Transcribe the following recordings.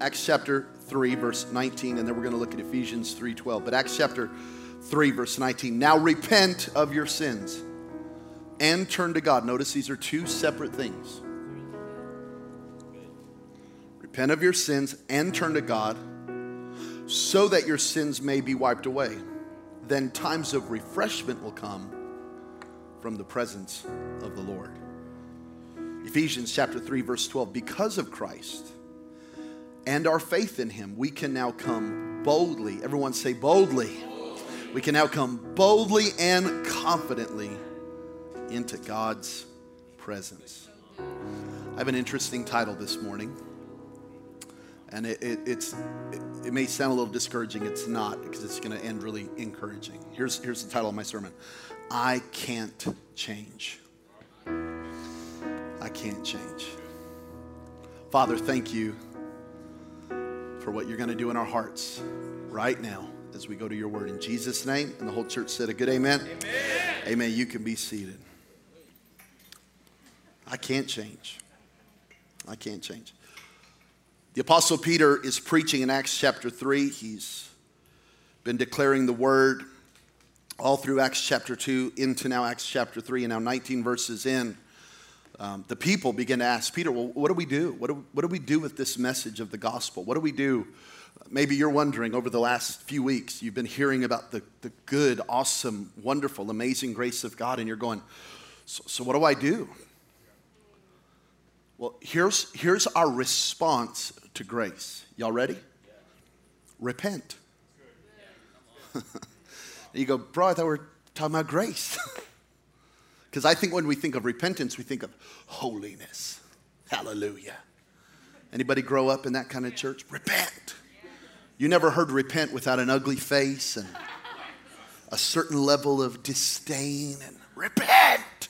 Acts chapter 3, verse 19, and then we're going to look at Ephesians 3:12. But Acts chapter 3, verse 19. Now repent of your sins and turn to God. Notice these are two separate things. Repent of your sins and turn to God so that your sins may be wiped away. Then times of refreshment will come from the presence of the Lord. Ephesians chapter 3 verse 12 because of Christ and our faith in him we can now come boldly everyone say boldly we can now come boldly and confidently into God's presence. I have an interesting title this morning and it, it, it's, it, it, may sound a little discouraging. It's not because it's going to end really encouraging. Here's, here's the title of my sermon I Can't Change. I can't change. Father, thank you for what you're going to do in our hearts right now as we go to your word. In Jesus' name, and the whole church said a good amen. Amen. amen. You can be seated. I can't change. I can't change. The Apostle Peter is preaching in Acts chapter 3. He's been declaring the word all through Acts chapter 2 into now Acts chapter 3, and now 19 verses in. Um, the people begin to ask Peter, Well, what do we do? What, do? what do we do with this message of the gospel? What do we do? Maybe you're wondering over the last few weeks, you've been hearing about the, the good, awesome, wonderful, amazing grace of God, and you're going, So, so what do I do? Well, here's, here's our response to grace. Y'all ready? Yeah. Repent. you go, bro, I thought we were talking about grace. Because I think when we think of repentance, we think of holiness. Hallelujah. Anybody grow up in that kind of church? Repent. You never heard repent without an ugly face and a certain level of disdain and repent.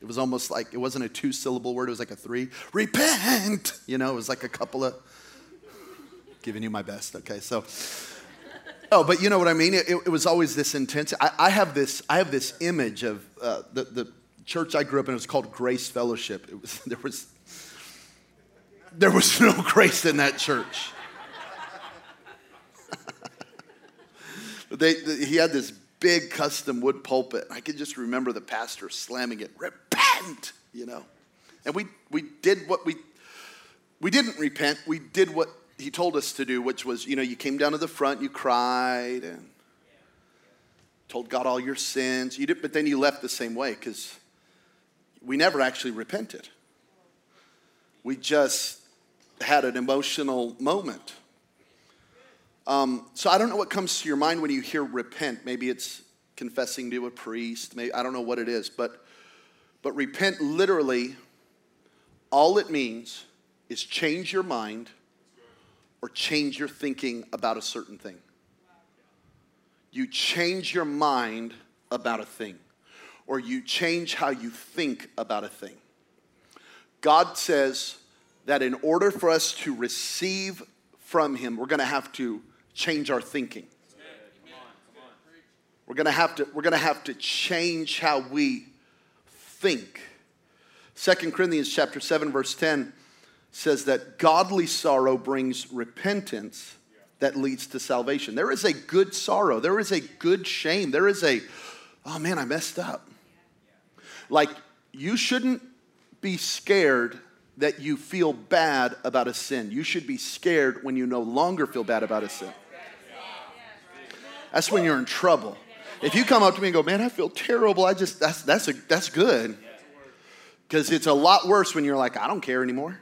It was almost like it wasn't a two syllable word, it was like a three. Repent! You know, it was like a couple of giving you my best, okay? So, oh, but you know what I mean? It, it was always this intense. I, I, have this, I have this image of uh, the, the church I grew up in, it was called Grace Fellowship. It was, there, was, there was no grace in that church. they, they, he had this big custom wood pulpit. I can just remember the pastor slamming it, repent, you know. And we, we did what we, we didn't repent. We did what he told us to do, which was, you know, you came down to the front, you cried and told God all your sins. You did, but then you left the same way because we never actually repented. We just had an emotional moment. Um, so I don't know what comes to your mind when you hear repent. Maybe it's confessing to a priest. Maybe I don't know what it is, but but repent literally. All it means is change your mind or change your thinking about a certain thing. You change your mind about a thing, or you change how you think about a thing. God says that in order for us to receive from Him, we're to have to change our thinking. We're gonna have to, we're gonna have to change how we think. Second Corinthians chapter 7, verse 10 says that godly sorrow brings repentance that leads to salvation. There is a good sorrow, there is a good shame, there is a, oh man, I messed up. Like, you shouldn't be scared that you feel bad about a sin. You should be scared when you no longer feel bad about a sin. That's when you're in trouble. If you come up to me and go, man, I feel terrible, I just, that's, that's, a, that's good. Because it's a lot worse when you're like, I don't care anymore.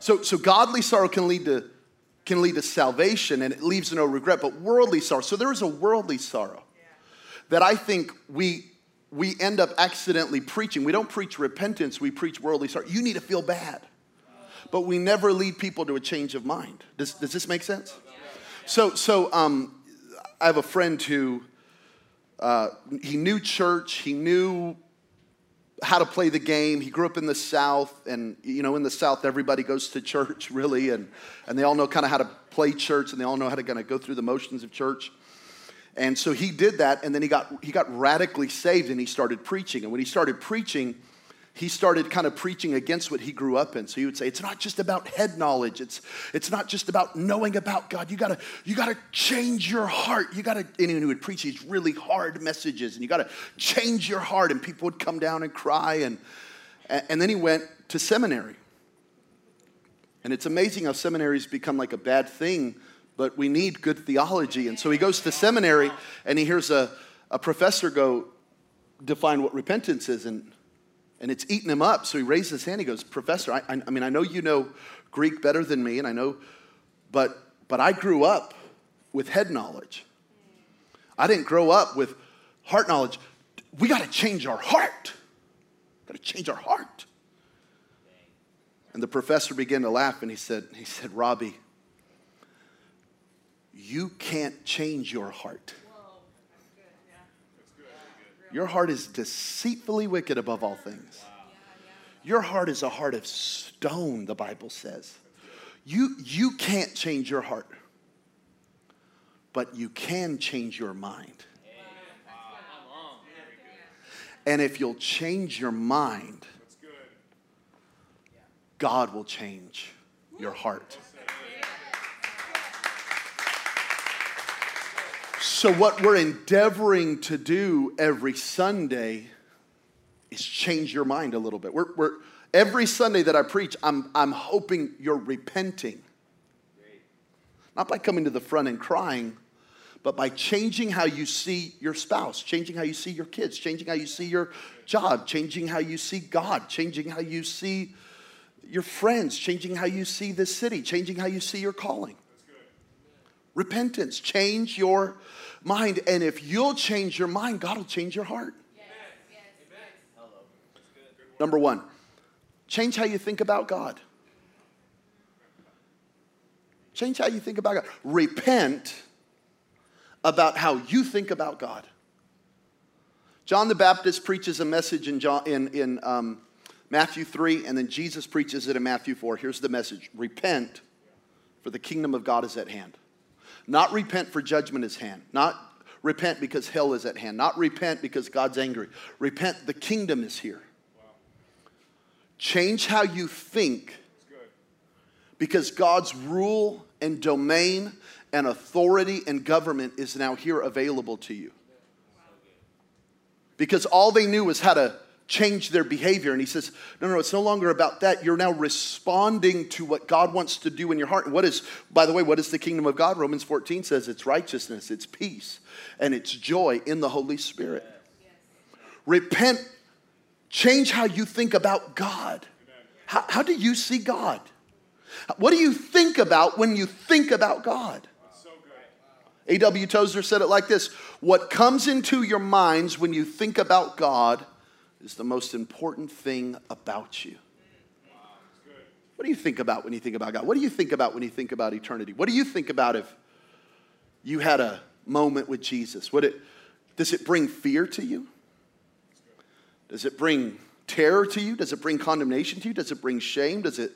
So, so godly sorrow can lead to can lead to salvation and it leaves no regret, but worldly sorrow. So there is a worldly sorrow that I think we we end up accidentally preaching. We don't preach repentance, we preach worldly sorrow. You need to feel bad. But we never lead people to a change of mind. Does, does this make sense? So, so um, I have a friend who uh, he knew church, he knew how to play the game. He grew up in the South, and you know, in the South, everybody goes to church, really, and, and they all know kind of how to play church, and they all know how to kind of go through the motions of church. And so he did that, and then he got he got radically saved, and he started preaching. And when he started preaching, he started kind of preaching against what he grew up in. So he would say, it's not just about head knowledge. It's, it's not just about knowing about God. You gotta, you gotta change your heart. You gotta, anyone who would preach these really hard messages, and you gotta change your heart. And people would come down and cry. And, and then he went to seminary. And it's amazing how seminaries become like a bad thing, but we need good theology. And so he goes to seminary and he hears a, a professor go define what repentance is. And and it's eating him up. So he raises his hand. He goes, Professor, I, I, mean, I know you know Greek better than me, and I know, but, but I grew up with head knowledge. I didn't grow up with heart knowledge. We got to change our heart. Got to change our heart. And the professor began to laugh and he said, he said, Robbie, you can't change your heart. Your heart is deceitfully wicked above all things. Your heart is a heart of stone, the Bible says. You, you can't change your heart, but you can change your mind. And if you'll change your mind, God will change your heart. So, what we're endeavoring to do every Sunday is change your mind a little bit. We're, we're, every Sunday that I preach, I'm, I'm hoping you're repenting. Not by coming to the front and crying, but by changing how you see your spouse, changing how you see your kids, changing how you see your job, changing how you see God, changing how you see your friends, changing how you see this city, changing how you see your calling. Repentance, change your mind. And if you'll change your mind, God will change your heart. Number one, change how you think about God. Change how you think about God. Repent about how you think about God. John the Baptist preaches a message in, John, in, in um, Matthew 3, and then Jesus preaches it in Matthew 4. Here's the message Repent, for the kingdom of God is at hand. Not repent for judgment is hand. Not repent because hell is at hand. Not repent because God's angry. Repent, the kingdom is here. Change how you think because God's rule and domain and authority and government is now here available to you. Because all they knew was how to change their behavior. And he says, No, no, it's no longer about that. You're now responding to what God wants to do in your heart. And what is, by the way, what is the kingdom of God? Romans 14 says it's righteousness, it's peace, and it's joy in the Holy Spirit. Repent, change how you think about God. How, how do you see God? What do you think about when you think about God? A.W. Tozer said it like this What comes into your minds when you think about God is the most important thing about you. What do you think about when you think about God? What do you think about when you think about eternity? What do you think about if you had a moment with Jesus? Would it, does it bring fear to you? Does it bring terror to you? Does it bring condemnation to you? Does it bring shame? Does it?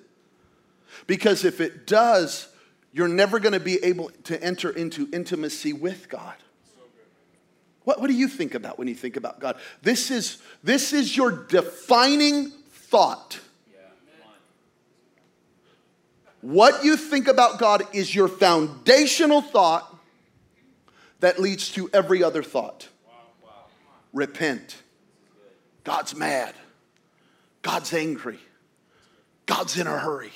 Because if it does, you're never going to be able to enter into intimacy with God. What, what do you think about when you think about God? This is, this is your defining thought. What you think about God is your foundational thought that leads to every other thought. Repent. God's mad. God's angry. God's in a hurry.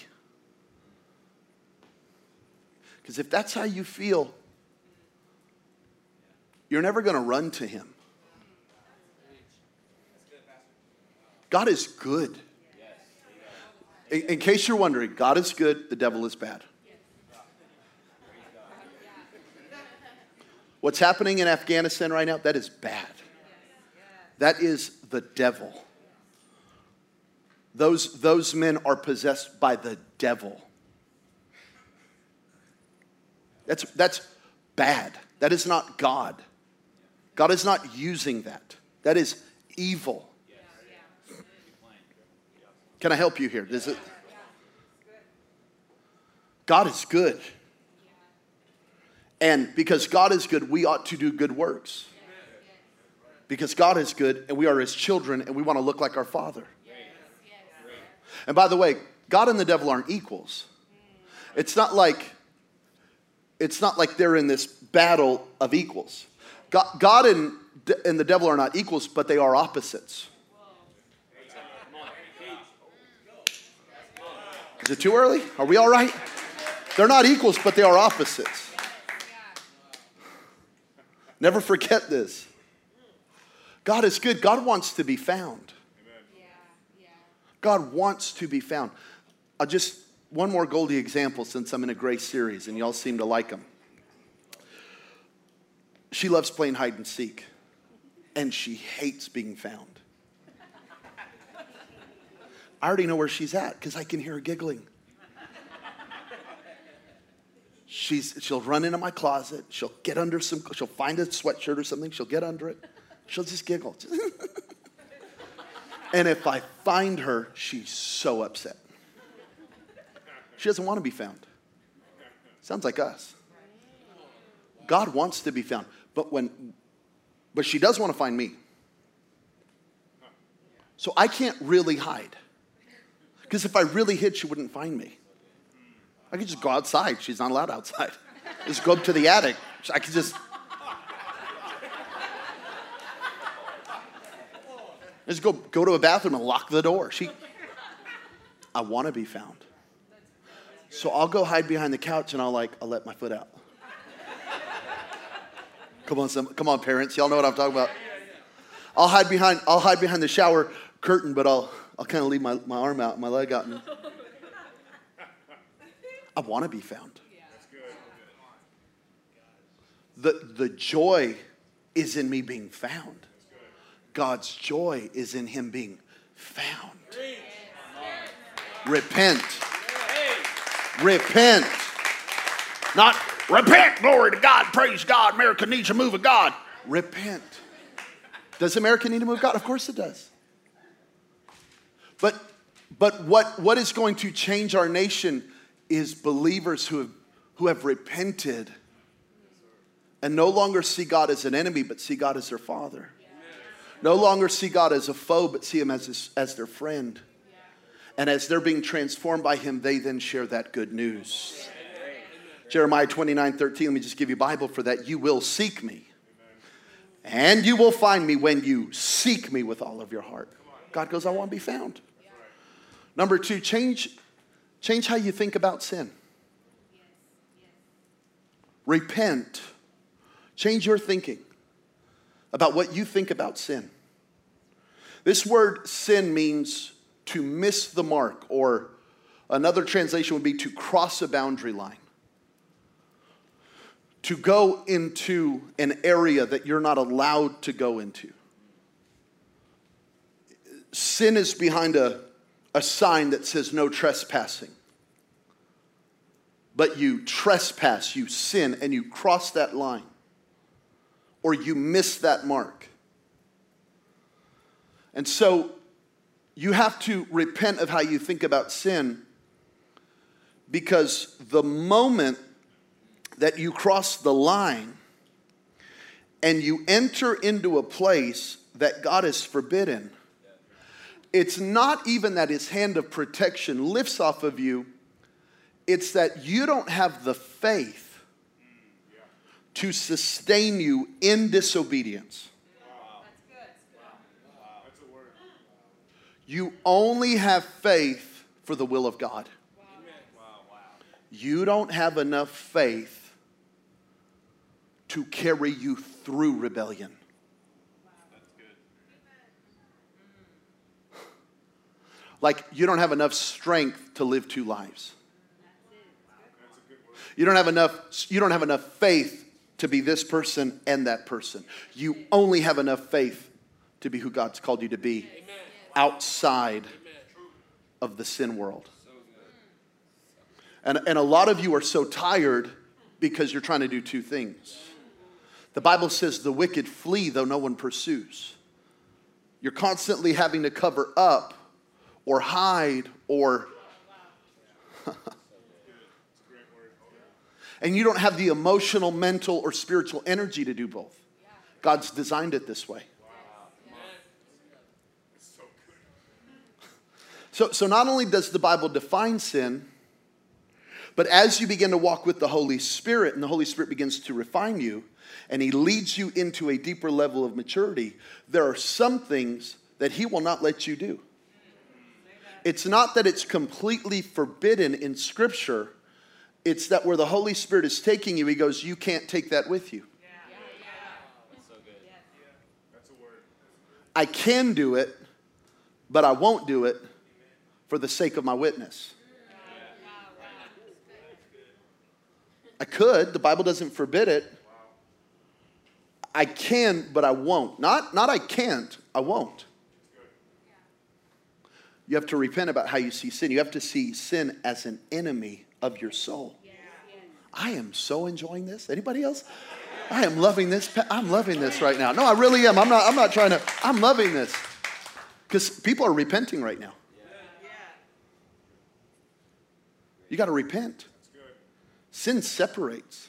Because if that's how you feel, you're never going to run to him. God is good. In, in, case you're wondering, God is good, the devil is bad. What's happening in Afghanistan right now, that is bad. That is the devil. Those, those men are possessed by the devil. That's, that's bad. That is not God. God is not using that. That is evil. Can I help you here? Does it? God is good. And because God is good, we ought to do good works. Because God is good and we are his children and we want to look like our Father. And by the way, God and the devil aren't equals. It's not like it's not like they're in this battle of equals. God, God and, and the devil are not equals, but they are opposites. Is it too early? Are we all right? They're not equals, but they are opposites. Never forget this. God is good. God wants to be found. God wants to be found. I'll just, one more Goldie example since I'm in a grace series and y'all seem to like them. She loves playing hide and seek, and she hates being found. I already know where she's at because I can hear her giggling. She's, she'll run into my closet. She'll get under some, she'll find a sweatshirt or something. She'll get under it. She'll just giggle. And if I find her, she's so upset. She doesn't want to be found. Sounds like us. God wants to be found, but when but she does want to find me. So I can't really hide. Because if I really hid, she wouldn't find me. I could just go outside. She's not allowed outside. Just go up to the attic. I could just Just go, go to a bathroom and lock the door. She, I want to be found. So I'll go hide behind the couch and I'll like, I'll let my foot out. Come on, some, come on, parents. Y'all know what I'm talking about. I'll hide behind, I'll hide behind the shower curtain, but I'll, I'll kind of leave my, my arm out, my leg out. And I want to be found. The, the joy is in me being found. God's joy is in him being found. Repent. Repent. Not repent, glory to God, praise God. America needs a move of God. Repent. Does America need a move of God? Of course it does. But but what, what is going to change our nation is believers who have, who have repented and no longer see God as an enemy, but see God as their father. No longer see God as a foe, but see Him as, his, as their friend. And as they're being transformed by Him, they then share that good news. Jeremiah 29 13, let me just give you Bible for that. You will seek me, and you will find me when you seek me with all of your heart. God goes, I want to be found. Number two, change, change how you think about sin. Repent. Change your thinking about what you think about sin. This word sin means to miss the mark, or another translation would be to cross a boundary line. To go into an area that you're not allowed to go into. Sin is behind a, a sign that says no trespassing. But you trespass, you sin, and you cross that line or you miss that mark. And so you have to repent of how you think about sin because the moment that you cross the line and you enter into a place that God has forbidden, it's not even that his hand of protection lifts off of you, it's that you don't have the faith to sustain you in disobedience. You only have faith for the will of God. You don't have enough faith to carry you through rebellion. Like you don't have enough strength to live two lives. You don't have enough you don't have enough faith to be this person and that person. You only have enough faith to be who God's called you to be outside of the sin world. And, and a lot of you are so tired because you're trying to do two things. The Bible says the wicked flee though no one pursues. You're constantly having to cover up or hide or and you don't have the emotional, mental, or spiritual energy to do both. God's designed it this way. So, so not only does the Bible define sin, but as you begin to walk with the Holy Spirit and the Holy Spirit begins to refine you and He leads you into a deeper level of maturity, there are some things that He will not let you do. It's not that it's completely forbidden in Scripture, it's that where the Holy Spirit is taking you, He goes, You can't take that with you. I can do it, but I won't do it for the sake of my witness. I could, the Bible doesn't forbid it. I can, but I won't. Not, not I can't, I won't. You have to repent about how you see sin. You have to see sin as an enemy of your soul. I am so enjoying this. Anybody else? I am loving this. I'm loving this right now. No, I really am. I'm not, I'm not trying to, I'm loving this. Because people are repenting right now. You got to repent. Sin separates,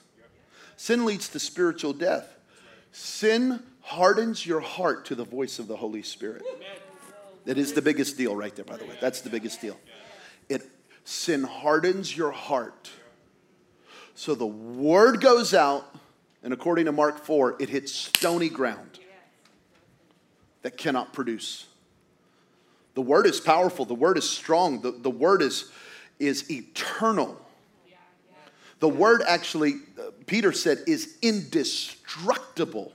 sin leads to spiritual death. Sin hardens your heart to the voice of the Holy Spirit. That is the biggest deal right there, by the way. That's the biggest deal. It sin hardens your heart. So the word goes out and according to Mark 4, it hits stony ground that cannot produce. The word is powerful, the word is strong, the, the word is, is eternal. The word actually, uh, Peter said, is indestructible.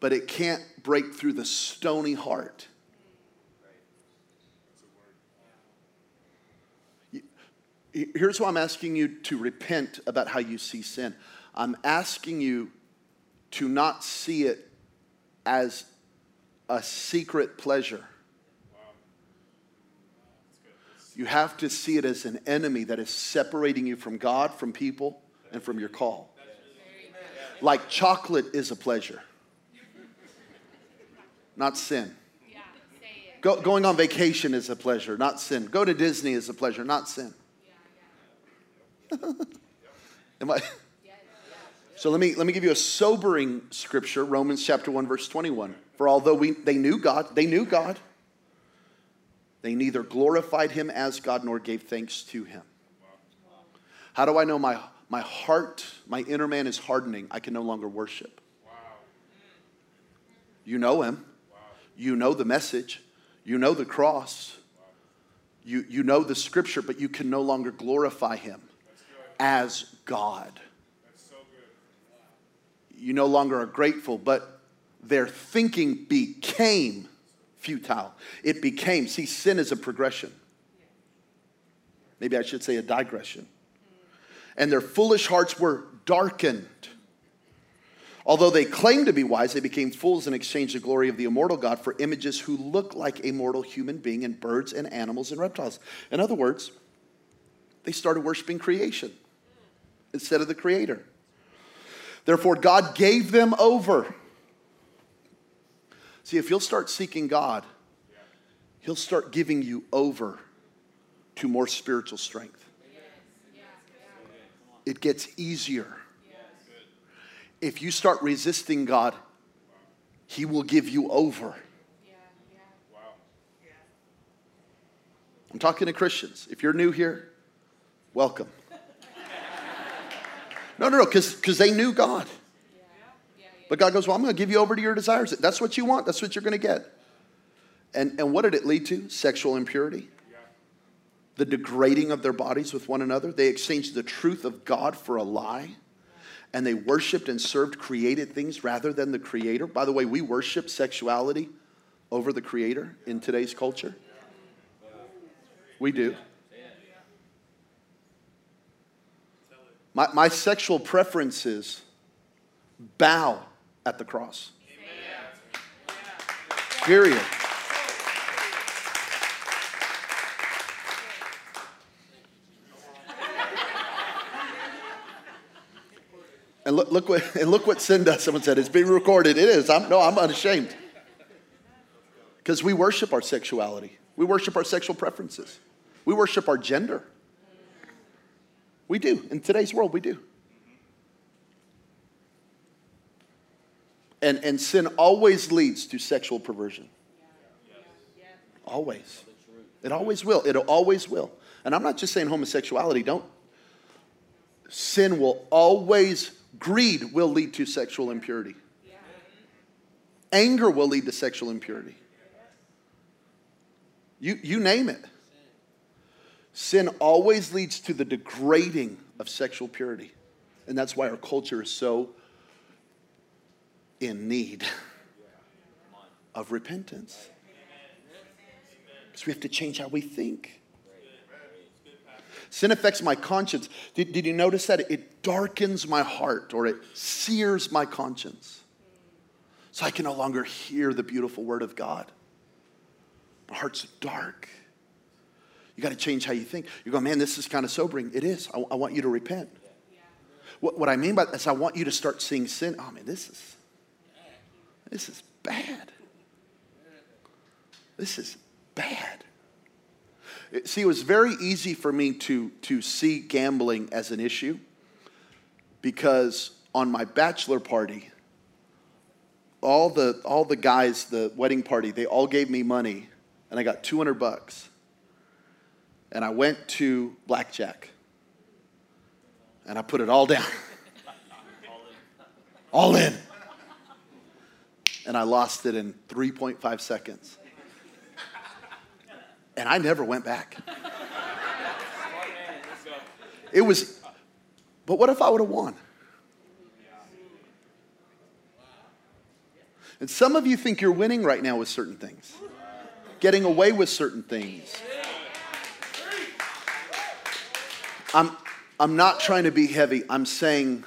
But it can't break through the stony heart. here's why I'm asking you to repent about how you see sin. I'm asking you to not see it as a secret pleasure. You have to see it as an enemy that is separating you from God, from people, and from your call. Like chocolate is a pleasure, not sin. Go, going on vacation is a pleasure, not sin. Go to Disney is a pleasure, not sin. Am I? So let me, let me give you a sobering scripture, Romans chapter 1, verse 21. For although we, they knew God, they knew God, they neither glorified him as God nor gave thanks to him. How do I know my, my heart, my inner man is hardening? I can no longer worship. You know him. You know the message. You know the cross. You, you know the scripture, but you can no longer glorify him as God. You no longer are grateful, but their thinking became futile. It became, see, sin is a progression. Maybe I should say a digression. And their foolish hearts were darkened. Although they claimed to be wise, they became fools and exchanged the glory of the immortal God for images who look like a mortal human being and birds and animals and reptiles. In other words, they started worshiping creation instead of the Creator. Therefore, God gave them over. See, if you'll start seeking God, He'll start giving you over to more spiritual strength. It gets easier. If you start resisting God, He will give you over. I'm talking to Christians. If you're new here, welcome. No, no, no, because they knew God. But God goes, Well, I'm going to give you over to your desires. That's what you want, that's what you're going to get. And, and what did it lead to? Sexual impurity. The degrading of their bodies with one another. They exchanged the truth of God for a lie. And they worshiped and served created things rather than the Creator. By the way, we worship sexuality over the Creator in today's culture. We do. My, my sexual preferences bow at the cross. Period. And look, look, what, and look what sin does. Someone said, it's being recorded. It is. I'm, no, I'm unashamed. Because we worship our sexuality, we worship our sexual preferences, we worship our gender. We do. In today's world, we do. And, and sin always leads to sexual perversion. Always. It always will. It always will. And I'm not just saying homosexuality, don't. Sin will always, greed will lead to sexual impurity. Anger will lead to sexual impurity. You, you name it. Sin always leads to the degrading of sexual purity. And that's why our culture is so in need of repentance. Because we have to change how we think. Sin affects my conscience. Did, did you notice that? It darkens my heart or it sears my conscience. So I can no longer hear the beautiful word of God. My heart's dark. You got to change how you think. You go, man, this is kind of sobering. It is. I, I want you to repent. What, what I mean by that is I want you to start seeing sin. Oh man, this is this is bad. This is bad. See, it was very easy for me to, to see gambling as an issue because on my bachelor party, all the, all the guys, the wedding party, they all gave me money and I got 200 bucks. And I went to blackjack and I put it all down. all in. And I lost it in 3.5 seconds. And I never went back. It was, but what if I would have won? And some of you think you're winning right now with certain things, getting away with certain things. I'm, I'm not trying to be heavy. I'm saying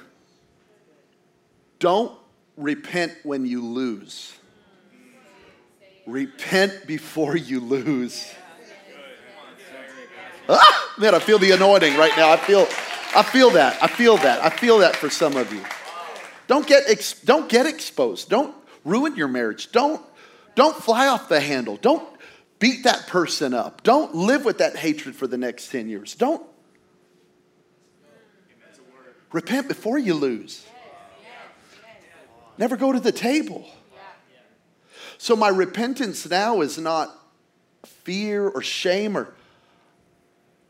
don't repent when you lose. Repent before you lose. Ah, man, I feel the anointing right now. I feel, I feel that. I feel that. I feel that for some of you. Don't get, ex- don't get exposed. Don't ruin your marriage. Don't, don't fly off the handle. Don't beat that person up. Don't live with that hatred for the next 10 years. Don't repent before you lose. Never go to the table. So my repentance now is not fear or shame or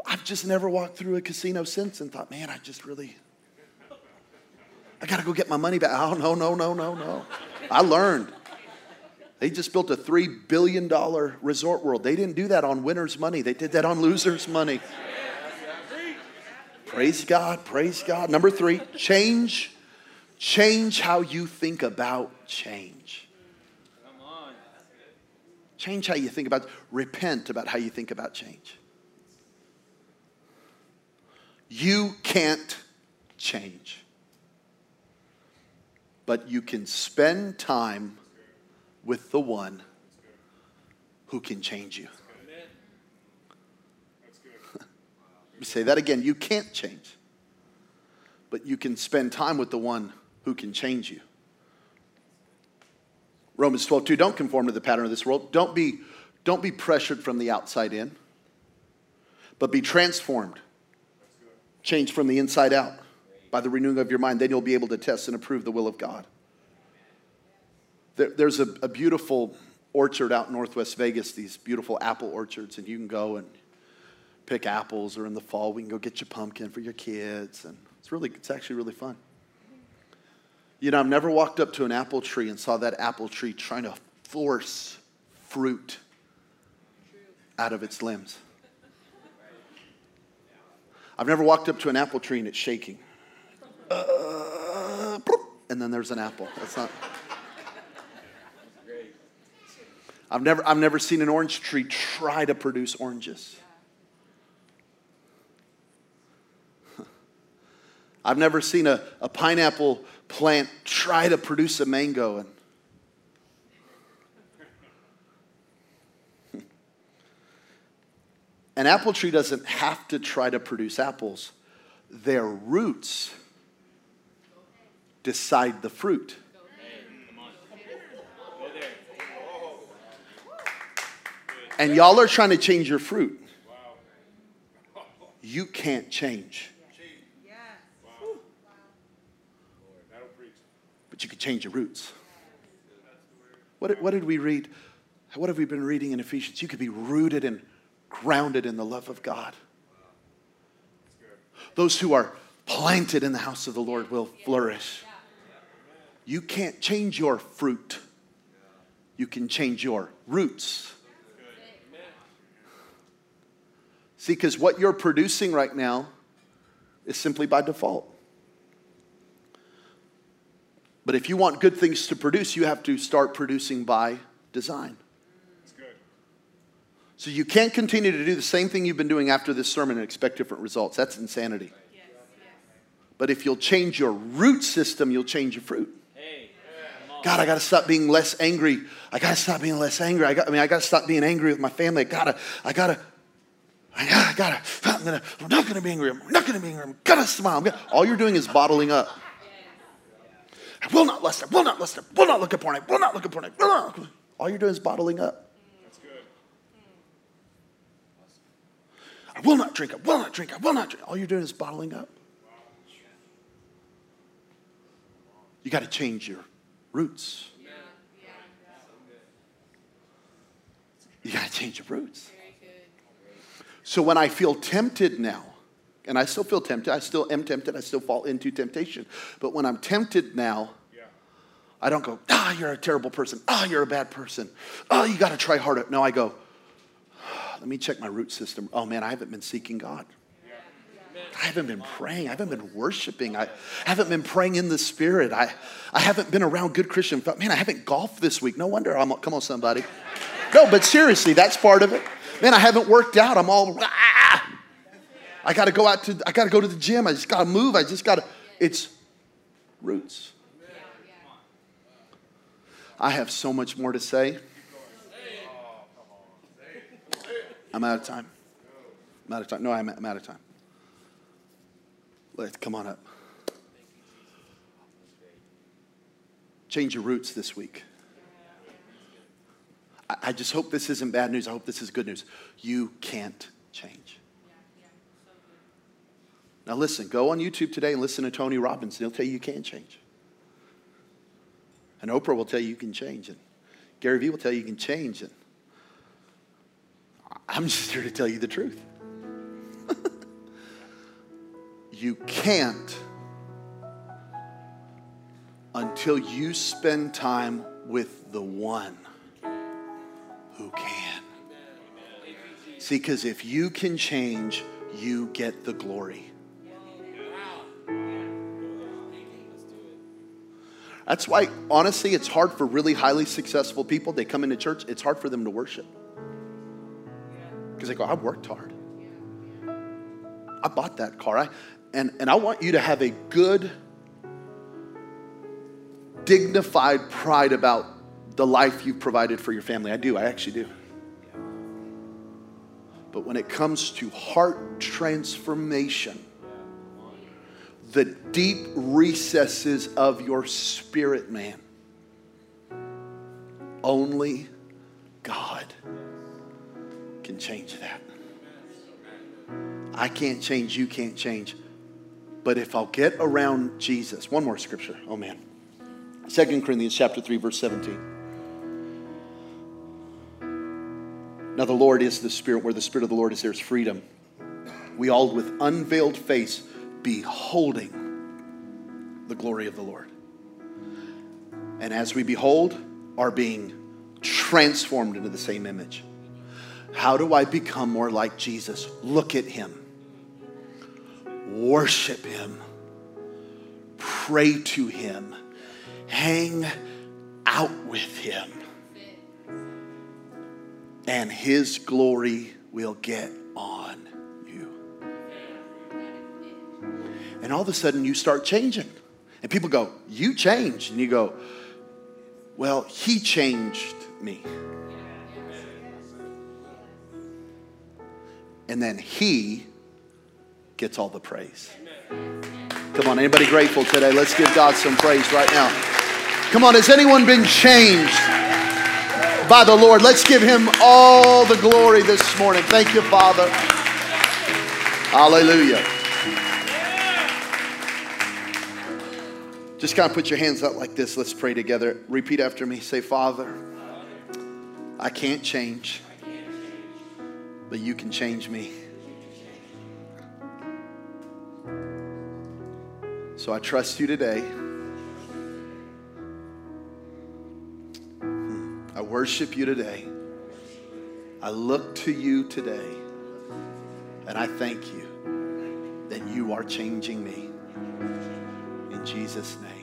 I've just never walked through a casino since and thought, man, I just really, I got to go get my money back. Oh, no, no, no, no, no. I learned. They just built a $3 billion resort world. They didn't do that on winners' money, they did that on losers' money. Praise God, praise God. Number three, change, change how you think about change. Change how you think about, repent about how you think about change. You can't change. But you can spend time with the one who can change you. Let say that again. You can't change. But you can spend time with the one who can change you. Romans 12, 2, don't conform to the pattern of this world. Don't be, don't be pressured from the outside in, but be transformed Change from the inside out by the renewing of your mind. Then you'll be able to test and approve the will of God. There, there's a, a beautiful orchard out in Northwest Vegas, these beautiful apple orchards, and you can go and pick apples, or in the fall, we can go get your pumpkin for your kids. And it's really, it's actually really fun. You know, I've never walked up to an apple tree and saw that apple tree trying to force fruit out of its limbs. I've never walked up to an apple tree and it's shaking. Uh, and then there's an apple. That's not. I've never, I've never seen an orange tree try to produce oranges. I've never seen a, a pineapple plant try to produce a mango. And An apple tree doesn't have to try to produce apples, their roots decide the fruit. And y'all are trying to change your fruit. You can't change. But you can change your roots. What, what did we read? What have we been reading in Ephesians? You could be rooted and grounded in the love of God. Those who are planted in the house of the Lord will flourish. You can't change your fruit, you can change your roots. See, because what you're producing right now is simply by default. But if you want good things to produce, you have to start producing by design. That's good. So you can't continue to do the same thing you've been doing after this sermon and expect different results. That's insanity. But if you'll change your root system, you'll change your fruit. God, I got to stop being less angry. I got to stop being less angry. I, got, I mean, I got to stop being angry with my family. I got to, I got to, I got to, I'm, gonna, I'm not going to be angry. I'm not going to be angry. I'm going to smile. Gonna, all you're doing is bottling up. I will not lust. I will not lust. I will not look at porn. I will not look at porn. I will not. All you're doing is bottling up. That's good. I will not drink. I will not drink. I will not drink. All you're doing is bottling up. You got to change your roots. You got to change your roots. So when I feel tempted now, and I still feel tempted, I still am tempted, I still fall into temptation. But when I'm tempted now, I don't go, ah, you're a terrible person. Ah, you're a bad person. Oh, you got to try harder. No, I go, let me check my root system. Oh man, I haven't been seeking God. I haven't been praying. I haven't been worshiping. I haven't been praying in the spirit. I, I haven't been around good Christian. Man, I haven't golfed this week. No wonder. I'm, come on, somebody. No, but seriously, that's part of it. Man, I haven't worked out. I'm all, ah! I got to go out to, I got to go to the gym. I just got to move. I just got to, it's roots. I have so much more to say. I'm out of time. I'm out of time. No, I'm, I'm out of time. Let's come on up. Change your roots this week. I, I just hope this isn't bad news. I hope this is good news. You can't change. Now, listen, go on YouTube today and listen to Tony Robbins. He'll tell you you can change. And Oprah will tell you you can change. And Gary Vee will tell you you can change. And I'm just here to tell you the truth. you can't until you spend time with the one who can. See, because if you can change, you get the glory. That's why, honestly, it's hard for really highly successful people. They come into church, it's hard for them to worship. Because they go, I worked hard. I bought that car. I, and, and I want you to have a good, dignified pride about the life you've provided for your family. I do, I actually do. But when it comes to heart transformation, the deep recesses of your spirit, man. Only God can change that. I can't change, you can't change. But if I'll get around Jesus, one more scripture. Oh man. Second Corinthians chapter 3 verse 17. Now the Lord is the spirit where the spirit of the Lord is there's freedom. We all with unveiled face beholding the glory of the Lord. And as we behold, are being transformed into the same image. How do I become more like Jesus? Look at him, worship him, pray to him, hang out with him, and his glory will get on And all of a sudden, you start changing. And people go, You changed. And you go, Well, he changed me. And then he gets all the praise. Come on, anybody grateful today? Let's give God some praise right now. Come on, has anyone been changed by the Lord? Let's give him all the glory this morning. Thank you, Father. Hallelujah. Just kind of put your hands out like this. Let's pray together. Repeat after me. Say, Father, I can't change, but you can change me. So I trust you today. Hmm. I worship you today. I look to you today. And I thank you that you are changing me. In Jesus' name.